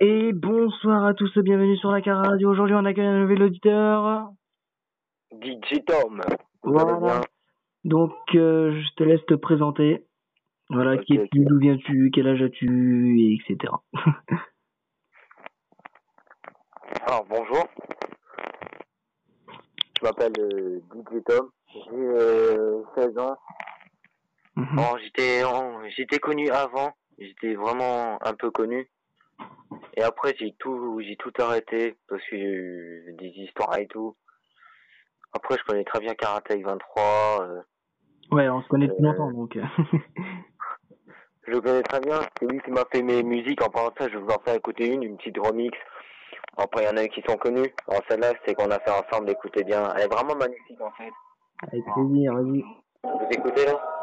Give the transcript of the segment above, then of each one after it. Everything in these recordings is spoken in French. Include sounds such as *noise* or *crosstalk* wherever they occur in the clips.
Et bonsoir à tous et bienvenue sur la Cara Radio. Aujourd'hui, on accueille un nouvel auditeur. DJ Tom. Voilà. Donc, euh, je te laisse te présenter. Voilà, qui es-tu, d'où viens-tu, quel âge as-tu, et etc. *laughs* Alors, bonjour. Je m'appelle euh, DJ Tom. J'ai euh, 16 ans. Mhm. Bon, j'étais en- j'étais connu avant. J'étais vraiment un peu connu. Et après, j'ai tout, j'ai tout arrêté parce que j'ai eu des histoires et tout. Après, je connais très bien Karate 23. euh, Ouais, on se connaît depuis Euh, longtemps, donc. *laughs* je le connais très bien. C'est lui qui m'a fait mes musiques. En parlant de ça, je vais vous en faire écouter une, une petite remix. Après, il y en a qui sont connus. Alors, celle-là, c'est qu'on a fait ensemble. Écoutez bien. Elle est vraiment magnifique, en fait. Avec plaisir, vas-y. Vous écoutez là?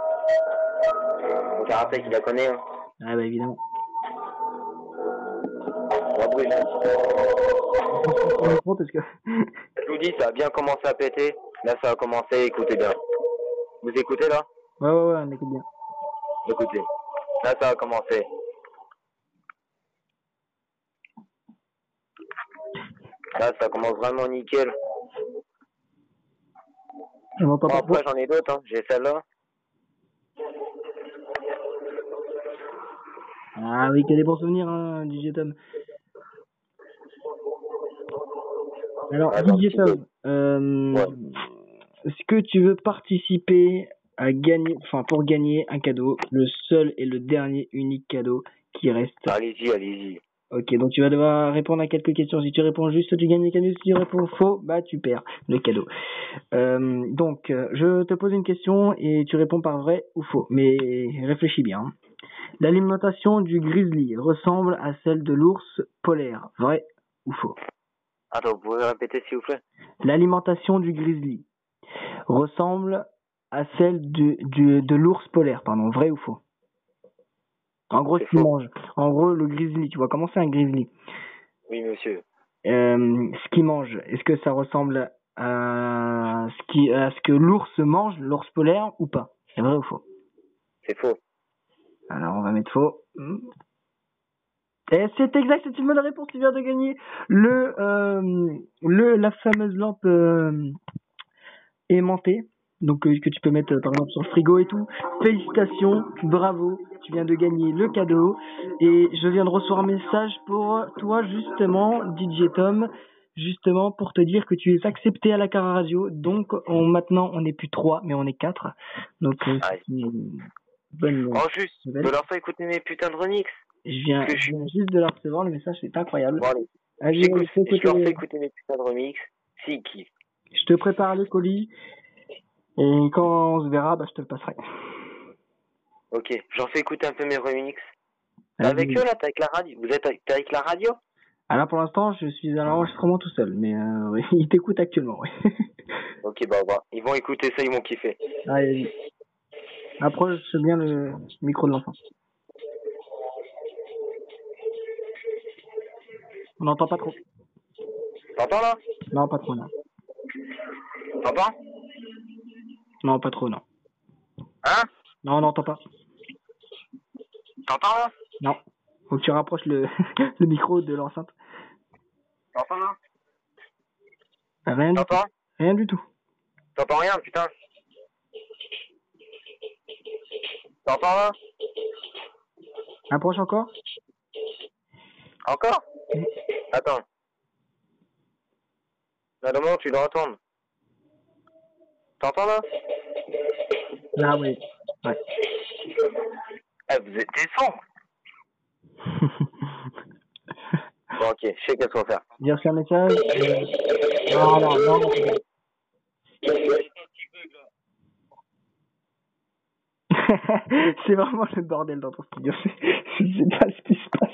Le karaté qui la connaît, hein. Ah bah évidemment. La bruit, là. Sur le micro, parce que... *laughs* Je vous dis, ça a bien commencé à péter. Là, ça a commencé, écoutez bien. Vous écoutez là? Ouais, ouais, ouais, on écoute bien. Écoutez. Là, ça a commencé. Là, ça commence vraiment nickel. Bon, pas après, j'en ai d'autres, hein. J'ai celle-là. Ah oui, quel des bons souvenirs, hein, DJ Tom. Alors, Ah, DJ. Tom, euh, Ouais. est-ce que tu veux participer à gagner, enfin pour gagner un cadeau, le seul et le dernier unique cadeau qui reste? Allez-y, allez-y. Ok, donc tu vas devoir répondre à quelques questions. Si tu réponds juste, tu gagnes le cadeau. Si tu réponds faux, bah tu perds le cadeau. Euh, donc, euh, je te pose une question et tu réponds par vrai ou faux. Mais réfléchis bien. hein. L'alimentation du grizzly ressemble à celle de l'ours polaire. Vrai ou faux? Attends, vous pouvez répéter, s'il vous plaît? L'alimentation du grizzly ressemble à celle du, du- de l'ours polaire. Pardon, vrai ou faux? En gros, ce qu'il mange. En gros, le grizzly. Tu vois comment c'est un grizzly? Oui, monsieur. euh, ce qu'il mange, est-ce que ça ressemble à ce, qui, à ce que l'ours mange, l'ours polaire, ou pas? C'est vrai ou faux? C'est faux. Alors, on va mettre faux. Et c'est exact, c'est une bonne réponse, tu viens de gagner le, euh, le, la fameuse lampe euh, aimantée, donc euh, que tu peux mettre euh, par exemple sur le frigo et tout. Félicitations, bravo, tu viens de gagner le cadeau. Et je viens de recevoir un message pour toi justement, DJ Tom, justement pour te dire que tu es accepté à la Cara Radio. Donc on, maintenant on n'est plus trois, mais on est quatre. Donc bonne. Oh, juste, nouvelle. de leur faire écouter mes putains de remix. Je viens, je juste de la recevoir, le message c'est incroyable. Bon, allez. Allez, J'écoute, je, leur fais écouter- mes putains de remix. Si, qui je te prépare le colis et quand on se verra, bah, je te le passerai. Ok, j'en fais écouter un peu mes remix. T'es avec eux là, t'es avec la radio Vous êtes avec, la radio Ah là pour l'instant, je suis à l'enregistrement tout seul, mais euh, *laughs* oui, il t'écoute actuellement. Oui. Ok, bah, bah, ils vont écouter ça, ils vont kiffer. Allez, vas-y. Approche bien le micro de l'enfant. On n'entend pas trop. T'entends là? Non, pas trop, non. T'entends? Non, pas trop, non. Hein? Non, on n'entend pas. T'entends là? Non. Faut que tu rapproches le, *laughs* le micro de l'enceinte. T'entends là? Rien du tout. T'entends? Rien du tout. T'entends rien, putain T'entends là? Approche encore? Encore? Attends. Là, le moment, tu dois entendre. T'entends là? Là, oui. Ouais. Eh, vous êtes des sons *laughs* Bon, ok, je sais qu'est-ce qu'on va faire. Reçu un message. euh, Non, non, non. non. *laughs* c'est vraiment le bordel dans ton studio. Je sais pas ce qui se passe.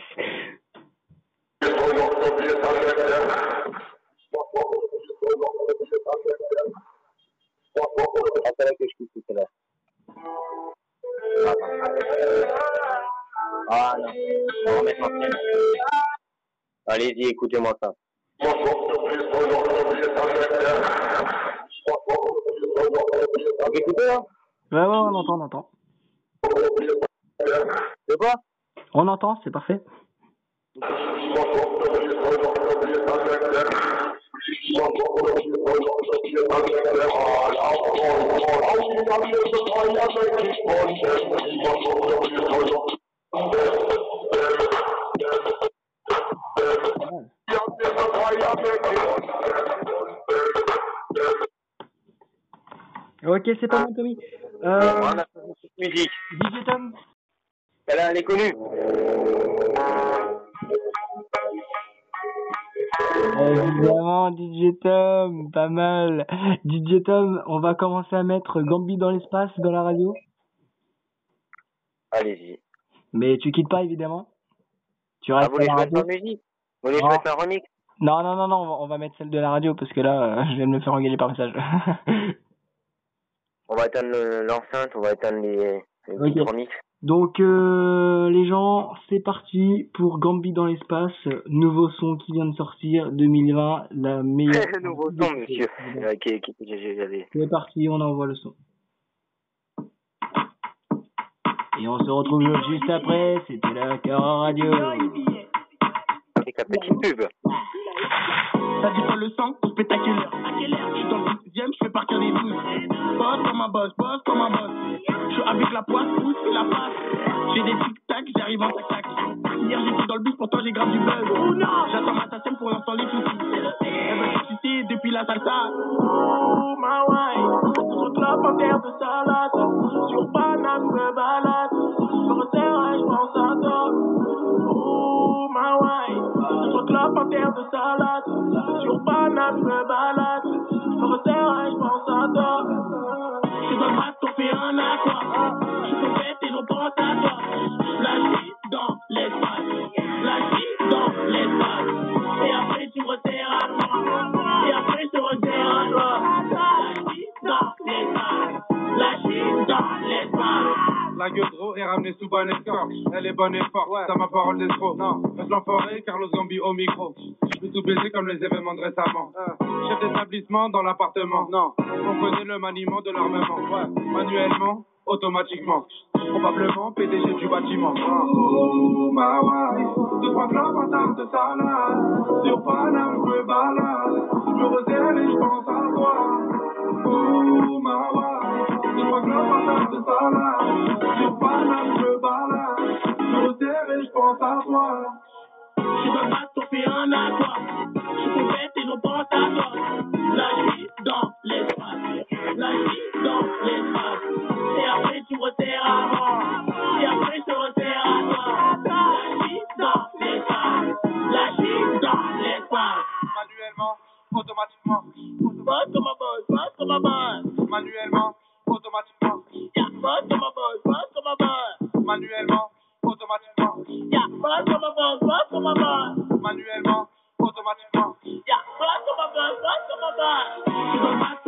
Ah non, on va en. Allez-y, écoutez-moi ça. Vous écoutez là Ouais, ouais, on entend, on entend. On entend, c'est parfait. Ok, c'est pas mal, Tommy. Euh, une musique. DJ Tom Elle, elle est connue. Évidemment, DJ Tom, pas mal. DJ Tom, on va commencer à mettre Gambi dans l'espace dans la radio. Allez-y. Mais tu quittes pas, évidemment. Tu Ah, restes vous à voulez que je musique? Vous voulez que je Ah. mette un remix? Non, non, non, non, on va- mettre celle de la radio parce que là, euh, *laughs* je de me faire engueuler par message. *laughs* On va éteindre le- l'enceinte, on va éteindre les, les Ok. petits remix. Donc, euh, les gens, c'est parti pour Gambi dans l'espace. Nouveau son qui vient de sortir, 2020, la meilleure. *laughs* Le nouveau son, monsieur. Qui- j'avais. C'est parti, on envoie le son. Et on se retrouve juste après, c'était la Cara Radio. Avec la petite pub. Ça dit pas le sang, on se pète à quelle heure À quelle heure? Je suis dans le 12 je fais partir des 12. Boss comme un boss, boss comme un boss. Je suis avec la poisse, pousse et la passe. J'ai des tic-tac, j'arrive en tac-tac. Hier j'étais dans le bus, pourtant j'ai grave du buzz. Oh non J'attends ma tassem pour l'instant les soucis. Elle veut se sucer depuis la salsa. Oh ma wine, sur club en terre de salade. Sur Paname, je me balade. Je resserre, je pense à toi. Oh ma wine, sur club en de salade. Sur Paname, je me balade. Ramenée sous bon escorte. Elle est bonne et forte, ça ma parole d'escroc. Non, faites l'enfoiré, Carlos Gambi au micro. Je peux tout baiser comme les événements de récemment. Chef d'établissement dans l'appartement. Non, on connaît le maniement de l'armement. Ouais, manuellement, automatiquement. Probablement PDG du bâtiment. Oh, ma wife, deux trois clubs tarte de salade. Sur Paname, je me balade. Je me resserre et je pense à toi. Oh, ma wife, je me balade. Je me Manuellement, automatiquement. Yeah, boss comme un boss, boss comme un boss. Manuellement, automatiquement. Yeah, boss comme un boss, boss comme un boss.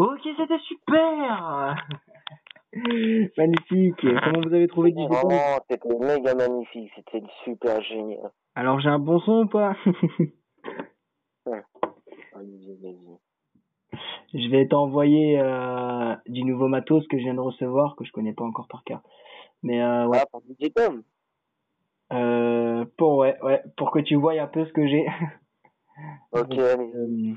Ok, c'était super *laughs* Magnifique Comment vous avez trouvé Tom Vraiment, c'était méga magnifique, c'était super génial. Alors, j'ai un bon son ou pas. *laughs* Je vais t'envoyer euh, du nouveau matos que je viens de recevoir, que je connais pas encore par cœur. Mais euh, ouais, Ah, pour Tom euh, pour ouais, ouais, pour que tu voyes un peu ce que j'ai. Ok, *laughs* allez.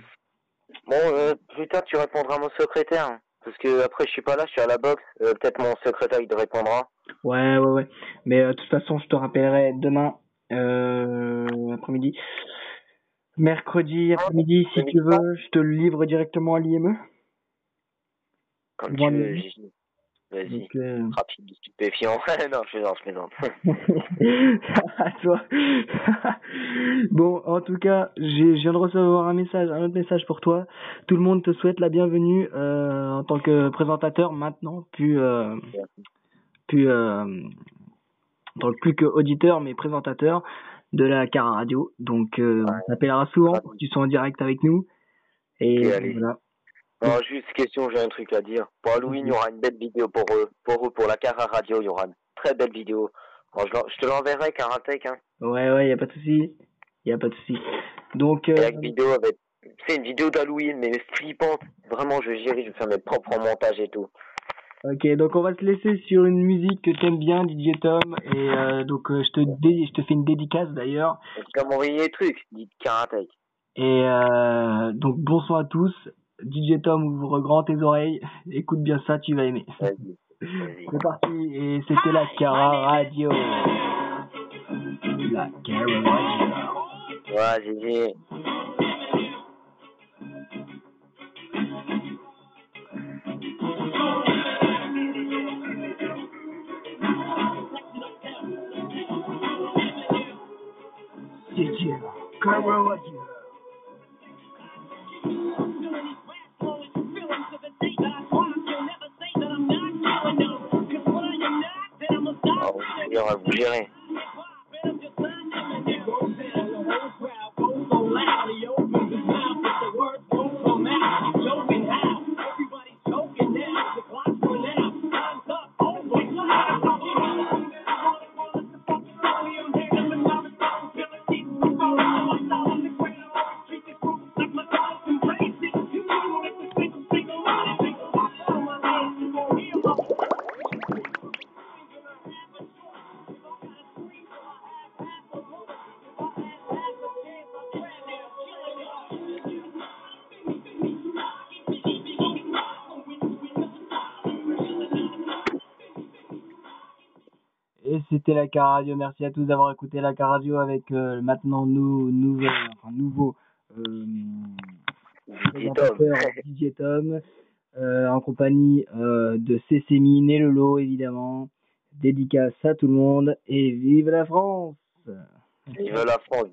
Euh, Bon, euh, plus tard, tu répondras à mon secrétaire. hein. Parce que après, je suis pas là, je suis à la boxe. Euh, Peut-être mon secrétaire, il te répondra. ouais, ouais, ouais. Mais euh, de toute façon, je te rappellerai demain euh, après-midi. Mercredi après-midi, si tu veux, je te le livre directement à l'IME. Comme Bon, tu veux. Vas-y. Donc, euh, Trafic de stupéfiants. *laughs* non, je plaisante, je plaisante. *laughs* à toi. *laughs* bon, en tout cas, j'ai, je viens de recevoir un message, un autre message pour toi. Tout le monde te souhaite la bienvenue euh, en tant que présentateur maintenant, puis, euh, puis donc plus que auditeur, mais présentateur de la Cara Radio. Donc, euh, on t'appellera souvent tu sois en direct avec nous. Et voilà. Non, juste question, j'ai un truc à dire. Pour Halloween, il y aura une belle vidéo pour eux. Pour eux, pour la Cara Radio, il y aura une très belle vidéo. Bon, je, te l'enverrai, Karatech, hein. Ouais, ouais, y a pas de souci. Y a pas de souci. Donc, euh, vidéo avec... C'est une vidéo d'Halloween, mais flippante. Vraiment, je vais gérer, je vais faire mes propres montages et tout. Ok, donc on va se laisser sur une musique que t'aimes bien, DJ Tom, et euh, donc euh, je te dé- je te fais une dédicace d'ailleurs. Vas m'envoyer des trucs, dit Karatech. Et euh, donc bonsoir à tous, DJ Tom ouvre grand tes oreilles, écoute bien ça, tu vas aimer. C'est parti, et c'était la Cara Radio. La Cara Radio. Ouais. DJ Cara Radio. Vous verrez, vous la Car Radio. Merci à tous d'avoir écouté la Car Radio avec euh, maintenant nous, nouvel, enfin, nouveau euh, DJ *laughs* Tom, euh, en compagnie euh, de CCMI, Nelolo évidemment. Dédicace à tout le monde et vive la France! Vive la France.